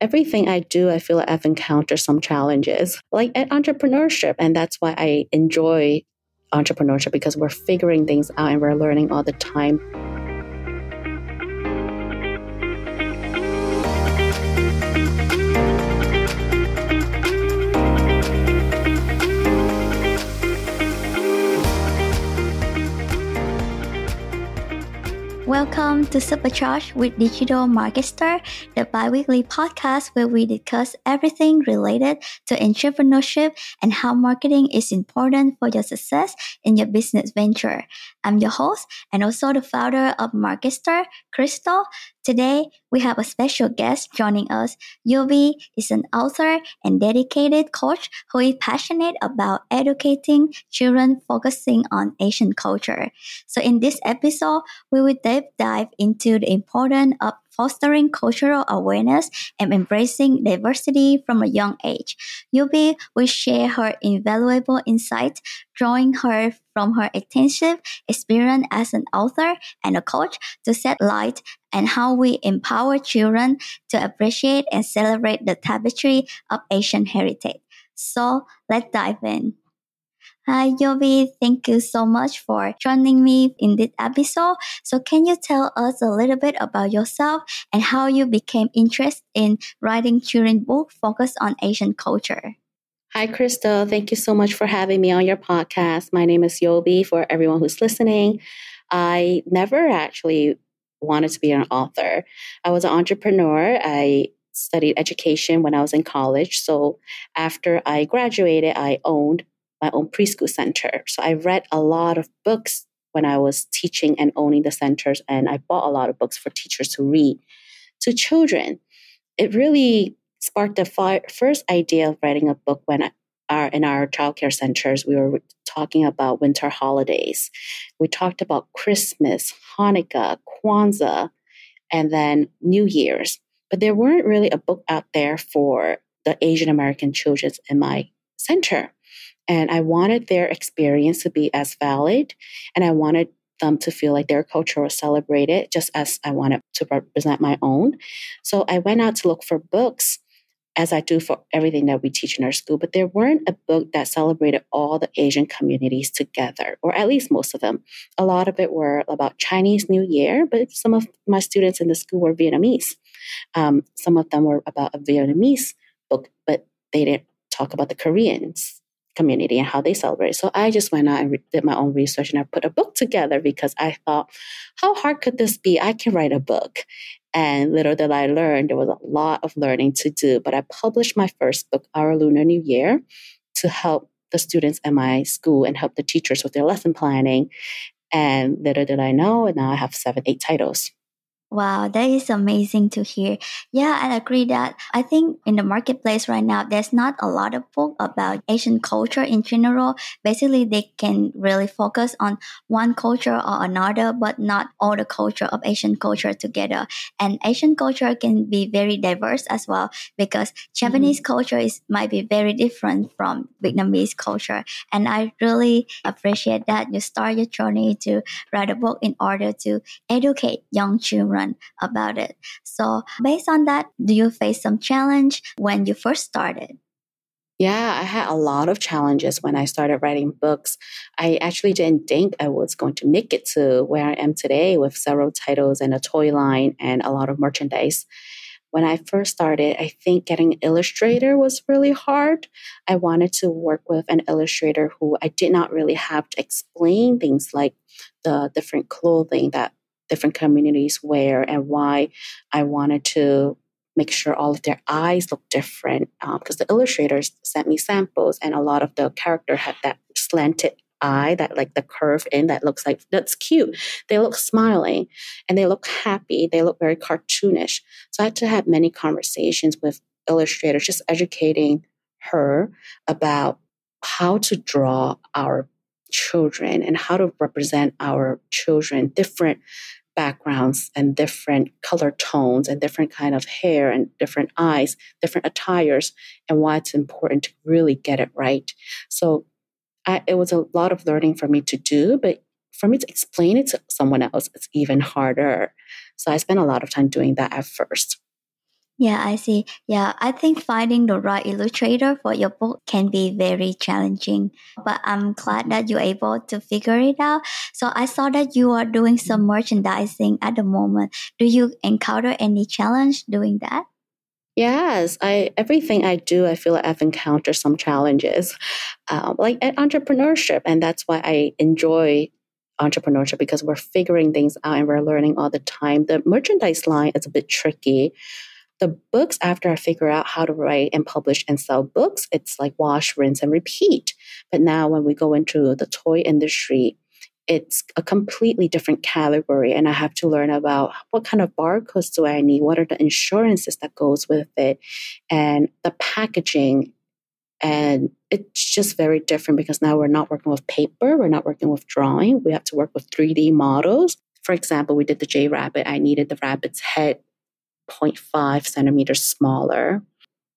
everything I do, I feel like I've encountered some challenges, like at entrepreneurship. And that's why I enjoy entrepreneurship because we're figuring things out and we're learning all the time. Welcome to Supercharge with Digital Marketer, the biweekly podcast where we discuss everything related to entrepreneurship and how marketing is important for your success in your business venture. I'm your host and also the founder of Markester, Krystal. Today, we have a special guest joining us. Yobe is an author and dedicated coach who is passionate about educating children focusing on Asian culture. So in this episode, we will deep dive into the importance of fostering cultural awareness and embracing diversity from a young age. Yobe will share her invaluable insights, drawing her from her extensive experience as an author and a coach to set light and how we empower children to appreciate and celebrate the tapestry of Asian heritage. So let's dive in. Hi, Yobe. Thank you so much for joining me in this episode. So, can you tell us a little bit about yourself and how you became interested in writing children's book focused on Asian culture? Hi, Krystal. Thank you so much for having me on your podcast. My name is Yobe for everyone who's listening. I never actually wanted to be an author. I was an entrepreneur. I studied education when I was in college. So after I graduated, I owned my own preschool center. So I read a lot of books when I was teaching and owning the centers, and I bought a lot of books for teachers to read to children. It really sparked the fi- first idea of writing a book when I, our, in our childcare centers, we were talking about winter holidays. We talked about Christmas, Hanukkah, Kwanzaa, and then New Year's. But there weren't really a book out there for the Asian American children in my center. And I wanted their experience to be as valid, and I wanted them to feel like their culture was celebrated just as I wanted to represent my own. So I went out to look for books as I do for everything that we teach in our school, but there weren't a book that celebrated all the Asian communities together, or at least most of them. A lot of it were about Chinese New Year, but some of my students in the school were Vietnamese. Um, some of them were about a Vietnamese book, but they didn't talk about the Koreans community and how they celebrate. So I just went out and re- did my own research and I put a book together because I thought, how hard could this be? I can write a book. And little did I learn, there was a lot of learning to do. But I published my first book, Our Lunar New Year, to help the students in my school and help the teachers with their lesson planning. And little did I know, and now I have seven, eight titles. Wow, that is amazing to hear. Yeah, I agree that I think in the marketplace right now, there's not a lot of book about Asian culture in general. Basically, they can really focus on one culture or another, but not all the culture of Asian culture together. And Asian culture can be very diverse as well because Japanese mm-hmm. culture is might be very different from Vietnamese culture. And I really appreciate that you start your journey to write a book in order to educate young children about it. So based on that, do you face some challenge when you first started? Yeah, I had a lot of challenges when I started writing books. I actually didn't think I was going to make it to where I am today with several titles and a toy line and a lot of merchandise. When I first started, I think getting an illustrator was really hard. I wanted to work with an illustrator who I did not really have to explain things like the different clothing that different communities wear and why I wanted to make sure all of their eyes look different because um, the illustrators sent me samples and a lot of the character had that slanted eye that like the curve in that looks like that's cute. They look smiling and they look happy. They look very cartoonish. So i had to have many conversations with illustrators just educating her about how to draw our children and how to represent our children different backgrounds and different color tones and different kind of hair and different eyes, different attires, and why it's important to really get it right. So I, it was a lot of learning for me to do, but for me to explain it to someone else, it's even harder. So I spent a lot of time doing that at first. Yeah, I see. Yeah, I think finding the right illustrator for your book can be very challenging, but I'm glad that you're able to figure it out. So I saw that you are doing some merchandising at the moment. Do you encounter any challenge doing that? Yes, I everything I do, I feel like I've encountered some challenges, um, like at entrepreneurship, and that's why I enjoy entrepreneurship because we're figuring things out and we're learning all the time. The merchandise line is a bit tricky the books, after I figure out how to write and publish and sell books, it's like wash, rinse, and repeat. But now when we go into the toy industry, it's a completely different category and i have to learn about what kind of barcodes do i need what are the insurances that goes with it and the packaging. And it's just very different because now we're not working with paper we're not working with drawing we have to work with 3d models. For example we did the j rabbit i needed the rabbit's head 0.5 centimeters smaller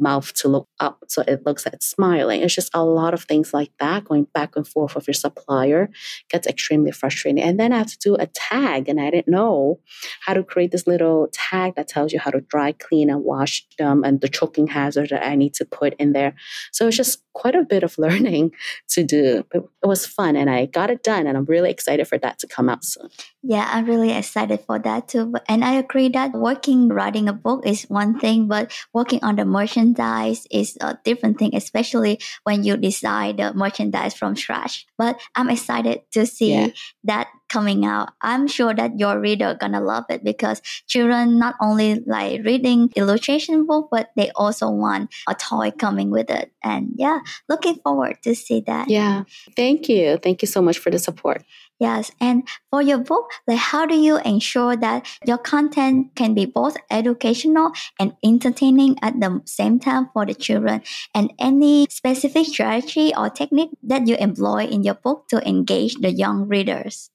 mouth to look up so it looks it's smiling. It's just a lot of things like that going back and forth with your supplier gets extremely frustrating. And then I have to do a tag, and I didn't know how to create this little tag that tells you how to dry clean and wash them and the choking hazard that I need to put in there. So it's just quite a bit of learning to do. But it was fun and I got it done and I'm really excited for that to come out soon. Yeah, I'm really excited for that too. And I agree that working, writing a book is one thing, but working on the merchandise is a different thing, especially when you design the merchandise from scratch. But I'm excited to see yeah. that coming out. I'm sure that your reader gonna love it because children not only like reading illustration book, but they also want a toy coming with it. And yeah, looking forward to see that. Yeah. Thank you. Thank you so much for the support. Yes, and for your book, like how do you ensure that your content can be both educational and entertaining at the same time for the children? And any specific strategy or technique that you employ in your book to engage the young readers?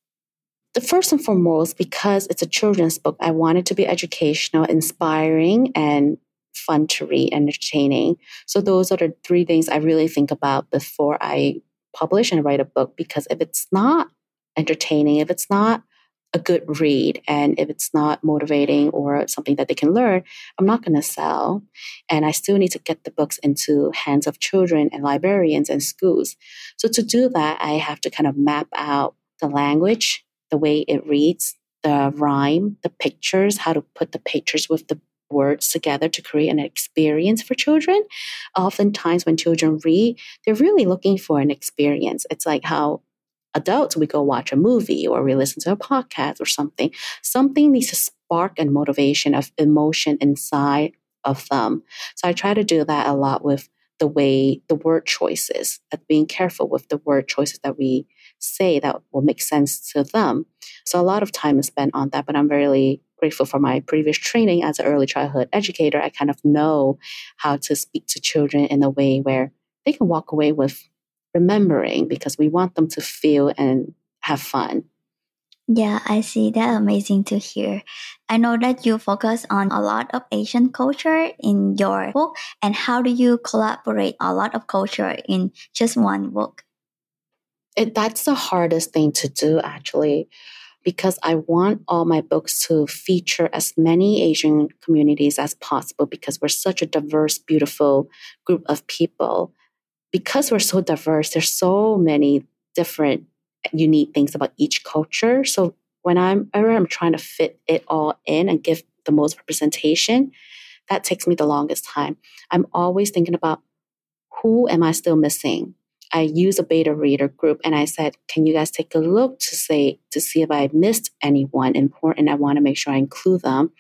The first and foremost, because it's a children's book, I want it to be educational, inspiring, and fun to read, entertaining. So those are the three things I really think about before I publish and write a book. Because if it's not entertaining, if it's not a good read, and if it's not motivating or something that they can learn, I'm not going to sell. And I still need to get the books into hands of children and librarians and schools. So to do that, I have to kind of map out the language, the way it reads, the rhyme, the pictures, how to put the pictures with the words together to create an experience for children. Oftentimes, when children read, they're really looking for an experience. It's like how adults, we go watch a movie or we listen to a podcast or something. Something needs to spark and motivation of emotion inside of them. So I try to do that a lot with the way the word choices, at being careful with the word choices that we say that will make sense to them. So a lot of time is spent on that, but I'm really grateful for my previous training as an early childhood educator. I kind of know how to speak to children in a way where they can walk away with remembering because we want them to feel and have fun. Yeah, I see. That amazing to hear. I know that you focus on a lot of Asian culture in your book. And how do you collaborate a lot of culture in just one book? It, that's the hardest thing to do, actually, because I want all my books to feature as many Asian communities as possible because we're such a diverse, beautiful group of people because we're so diverse, there's so many different unique things about each culture. So when I'm I'm trying to fit it all in and give the most representation, that takes me the longest time. I'm always thinking about who am I still missing? I use a beta reader group and I said, can you guys take a look to say to see if I missed anyone important? I want to make sure I include them.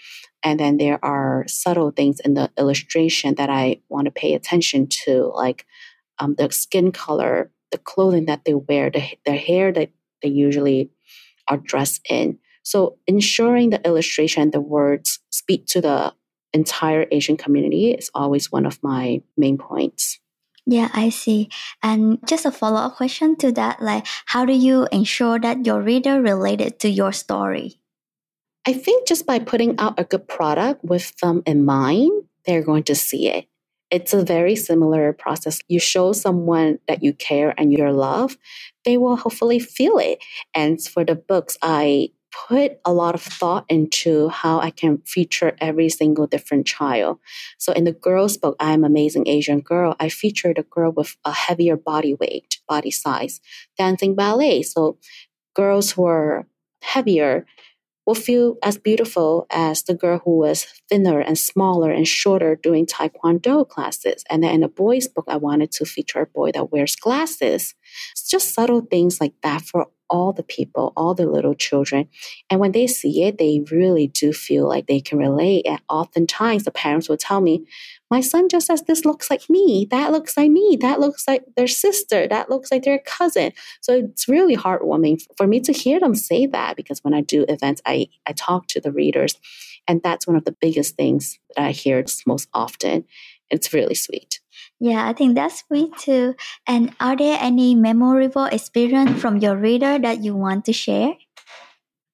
And then there are subtle things in the illustration that I want to pay attention to, like um, the skin color, the clothing that they wear, the, the hair that they usually are dressed in. So ensuring the illustration the words speak to the entire Asian community is always one of my main points. Yeah, I see. And just a follow up question to that, like how do you ensure that your reader related to your story? I think just by putting out a good product with them in mind, they're going to see it. It's a very similar process. You show someone that you care and you love, they will hopefully feel it. And for the books, I put a lot of thought into how I can feature every single different child. So in the girls book, I'm Amazing Asian Girl, I featured a girl with a heavier body weight, body size, dancing ballet. So girls who are heavier will feel as beautiful as the girl who was thinner and smaller and shorter doing taekwondo classes. And then in a boys' book, I wanted to feature a boy that wears glasses. It's just subtle things like that for all the people, all the little children. And when they see it, they really do feel like they can relate. And oftentimes the parents will tell me, my son just says this looks like me, that looks like me, that looks like their sister, that looks like their cousin. So it's really heartwarming for me to hear them say that because when I do events, I, I talk to the readers. And that's one of the biggest things that I hear most often. It's really sweet. Yeah, I think that's sweet too. And are there any memorable experience from your reader that you want to share?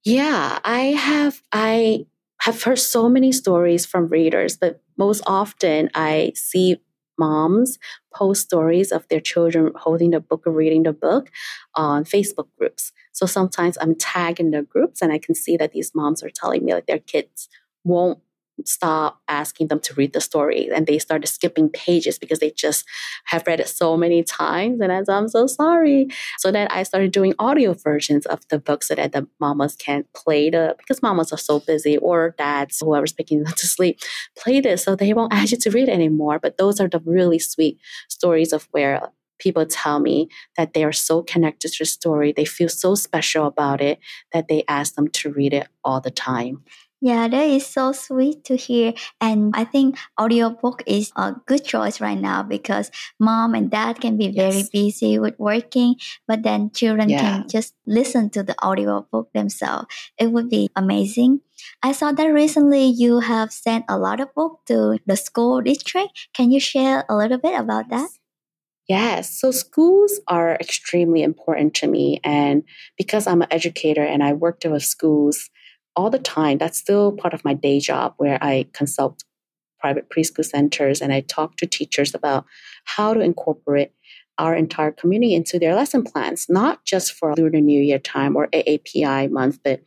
Yeah, I have I have heard so many stories from readers, but most often I see moms post stories of their children holding the book or reading the book on Facebook groups. So sometimes I'm tagged in the groups and I can see that these moms are telling me like their kids won't stop asking them to read the story and they started skipping pages because they just have read it so many times and said, I'm so sorry. So then I started doing audio versions of the book so that the mamas can play the because mamas are so busy or dads, whoever's picking them to sleep, play this so they won't ask you to read anymore. But those are the really sweet stories of where people tell me that they are so connected to the story, they feel so special about it that they ask them to read it all the time. Yeah, that is so sweet to hear. And I think audiobook is a good choice right now because mom and dad can be very yes. busy with working, but then children yeah. can just listen to the audiobook themselves. It would be amazing. I saw that recently you have sent a lot of books to the school district. Can you share a little bit about that? Yes. So schools are extremely important to me. And because I'm an educator and I worked with schools, all the time. That's still part of my day job where I consult private preschool centers and I talk to teachers about how to incorporate our entire community into their lesson plans, not just for Lunar New Year time or AAPI month, but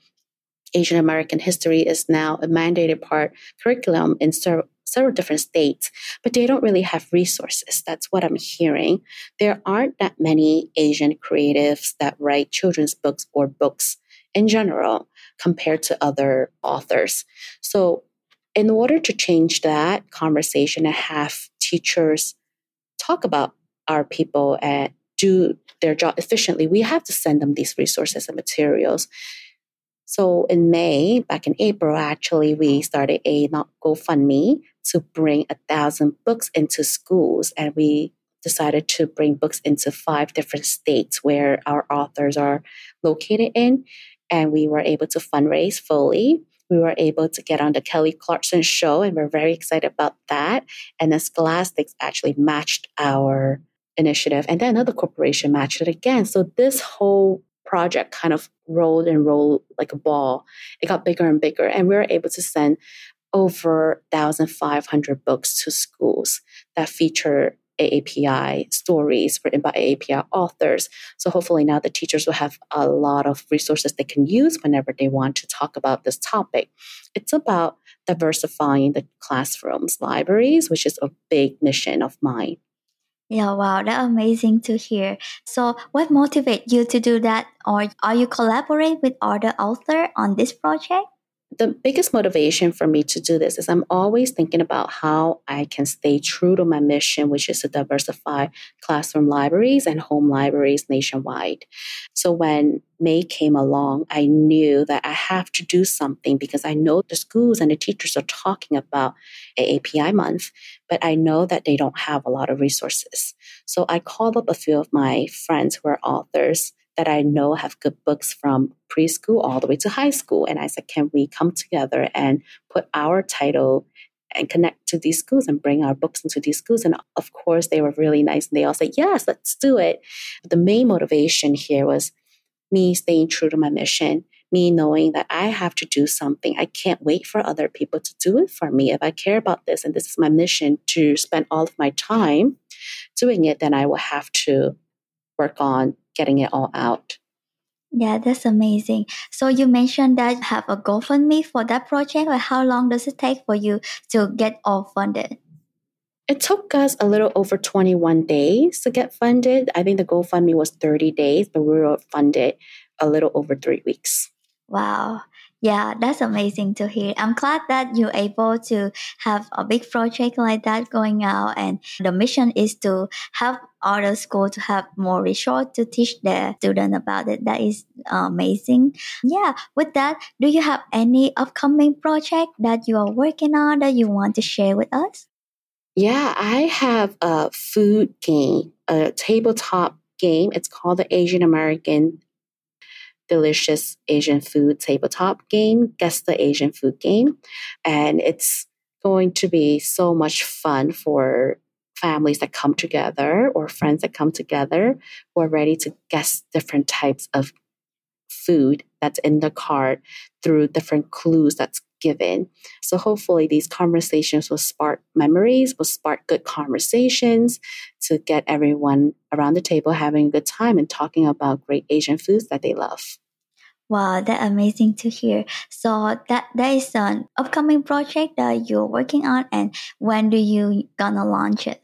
Asian American history is now a mandated part curriculum in several different states, but they don't really have resources. That's what I'm hearing. There aren't that many Asian creatives that write children's books or books in general compared to other authors. So, in order to change that conversation and have teachers talk about our people and do their job efficiently, we have to send them these resources and materials. So in May, back in April, actually, we started a not GoFundMe to bring a thousand books into schools, and we decided to bring books into five different states where our authors are located in and we were able to fundraise fully. We were able to get on the Kelly Clarkson show, and we're very excited about that. And then Scholastics actually matched our initiative, and then another corporation matched it again. So this whole project kind of rolled and rolled like a ball. It got bigger and bigger, and we were able to send over 1,500 books to schools that feature AAPI stories written by AAPI authors. So hopefully now the teachers will have a lot of resources they can use whenever they want to talk about this topic. It's about diversifying the classrooms, libraries, which is a big mission of mine. Yeah, wow, that's amazing to hear. So, what motivates you to do that, or are you collaborate with other author on this project? The biggest motivation for me to do this is I'm always thinking about how I can stay true to my mission, which is to diversify classroom libraries and home libraries nationwide. So when May came along, I knew that I have to do something because I know the schools and the teachers are talking about AAPI month, but I know that they don't have a lot of resources. So I called up a few of my friends who are authors that I know have good books from preschool all the way to high school. And I said, can we come together and put our title and connect to these schools and bring our books into these schools? And of course, they were really nice and they all said, yes, let's do it. But the main motivation here was me staying true to my mission. Me knowing that I have to do something. I can't wait for other people to do it for me. If I care about this and this is my mission to spend all of my time doing it, then I will have to work on getting it all out. Yeah, that's amazing. So you mentioned that you have a GoFundMe for that project. Like how long does it take for you to get all funded? It took us a little over 21 days to get funded. I think the GoFundMe was 30 days, but we were funded a little over three weeks. Wow. Yeah, that's amazing to hear. I'm glad that you're able to have a big project like that going out, and the mission is to help other schools to have more resource to teach their students about it. That is amazing. Yeah, with that, do you have any upcoming project that you are working on that you want to share with us? Yeah, I have a food game, a tabletop game. It's called the Asian American delicious Asian food tabletop game, Guess the Asian Food Game. And it's going to be so much fun for families that come together or friends that come together who are ready to guess different types of food that's in the card through different clues that's given. So hopefully these conversations will spark memories, will spark good conversations to get everyone around the table having a good time and talking about great Asian foods that they love. Wow, that's amazing to hear. So that that is an upcoming project that you're working on and when do you gonna launch it?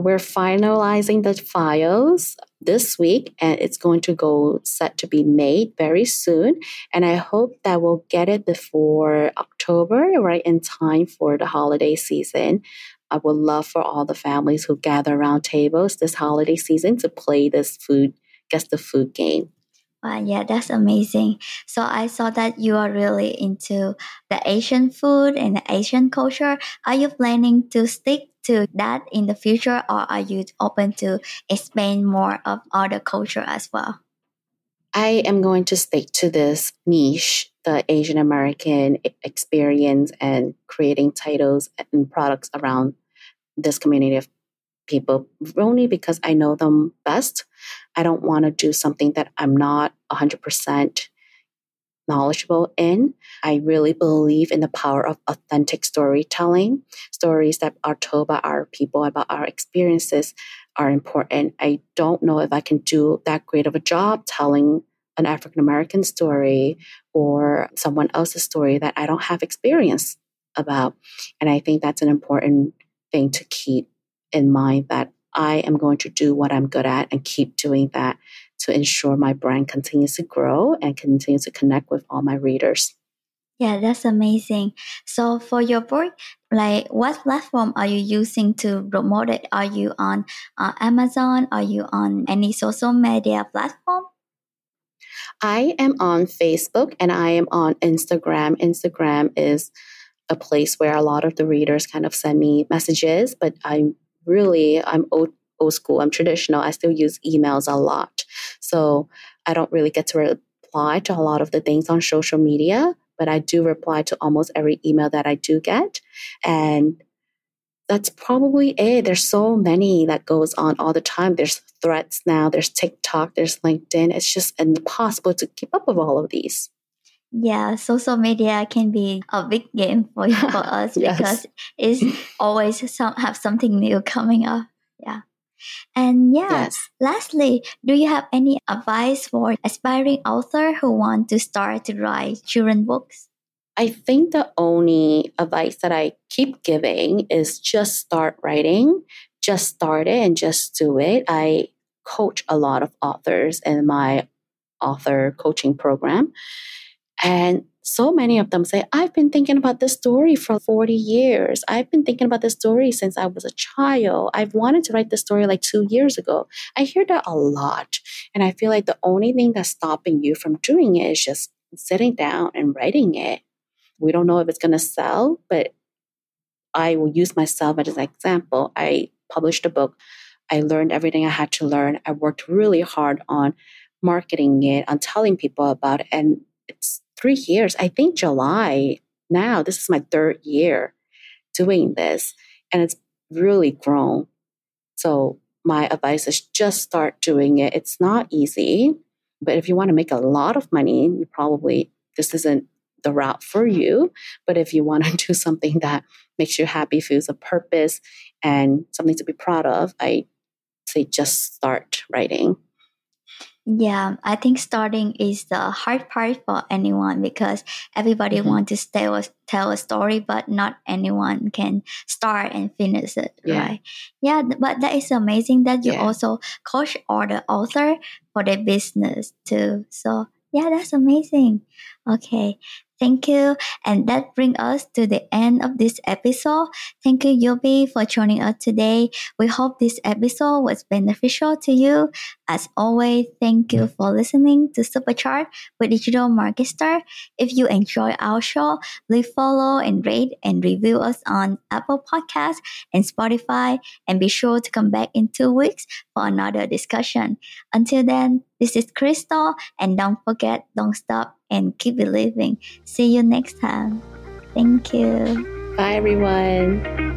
We're finalizing the files this week and it's going to go set to be made very soon. And I hope that we'll get it before October, right in time for the holiday season. I would love for all the families who gather around tables this holiday season to play this food, guess the food game. Wow, yeah, that's amazing. So I saw that you are really into the Asian food and the Asian culture. Are you planning to stick to that in the future or are you open to expand more of other culture as well? I am going to stick to this niche, the Asian American experience and creating titles and products around this community of people only because I know them best. I don't want to do something that I'm not 100% knowledgeable in. I really believe in the power of authentic storytelling. Stories that are told by our people about our experiences are important. I don't know if I can do that great of a job telling an African American story or someone else's story that I don't have experience about. And I think that's an important thing to keep in mind that I am going to do what I'm good at and keep doing that to ensure my brand continues to grow and continues to connect with all my readers. Yeah, that's amazing. So for your book, like what platform are you using to promote it? Are you on uh, Amazon? Are you on any social media platform? I am on Facebook and I am on Instagram. Instagram is a place where a lot of the readers kind of send me messages, but I'm really I'm old old school. I'm traditional. I still use emails a lot. So I don't really get to reply to a lot of the things on social media, but I do reply to almost every email that I do get. And that's probably it. There's so many that goes on all the time. There's Threads now, there's TikTok, there's LinkedIn. It's just impossible to keep up with all of these. Yeah, social media can be a big game for for us yes. because it's always some have something new coming up. Yeah. And yeah, yes. lastly, do you have any advice for aspiring author who want to start to write children books? I think the only advice that I keep giving is just start writing, just start it and just do it. I coach a lot of authors in my author coaching program. And so many of them say, I've been thinking about this story for 40 years. I've been thinking about this story since I was a child. I've wanted to write this story like two years ago. I hear that a lot. And I feel like the only thing that's stopping you from doing it is just sitting down and writing it. We don't know if it's going to sell, but I will use myself as an example. I published a book. I learned everything I had to learn. I worked really hard on marketing it, on telling people about it. And it's three years. I think July now, this is my third year doing this, and it's really grown. So, my advice is just start doing it. It's not easy, but if you want to make a lot of money, you probably, this isn't the route for you. But if you want to do something that makes you happy, feels a purpose, and something to be proud of, I say just start writing. Yeah, I think starting is the hard part for anyone because everybody mm-hmm. wants to tell a, tell a story, but not anyone can start and finish it, yeah. right? Yeah, but that is amazing that you yeah. also coach all the author for their business too. So yeah, that's amazing. Okay. Thank you. And that brings us to the end of this episode. Thank you, Yobe, for joining us today. We hope this episode was beneficial to you. As always, thank you for listening to Supercharge with Digital Marketer. If you enjoy our show, please follow and rate and review us on Apple Podcasts and Spotify. And be sure to come back in two weeks for another discussion. Until then, this is Krystal, and don't forget, don't stop and keep believing. See you next time. Thank you. Bye, everyone.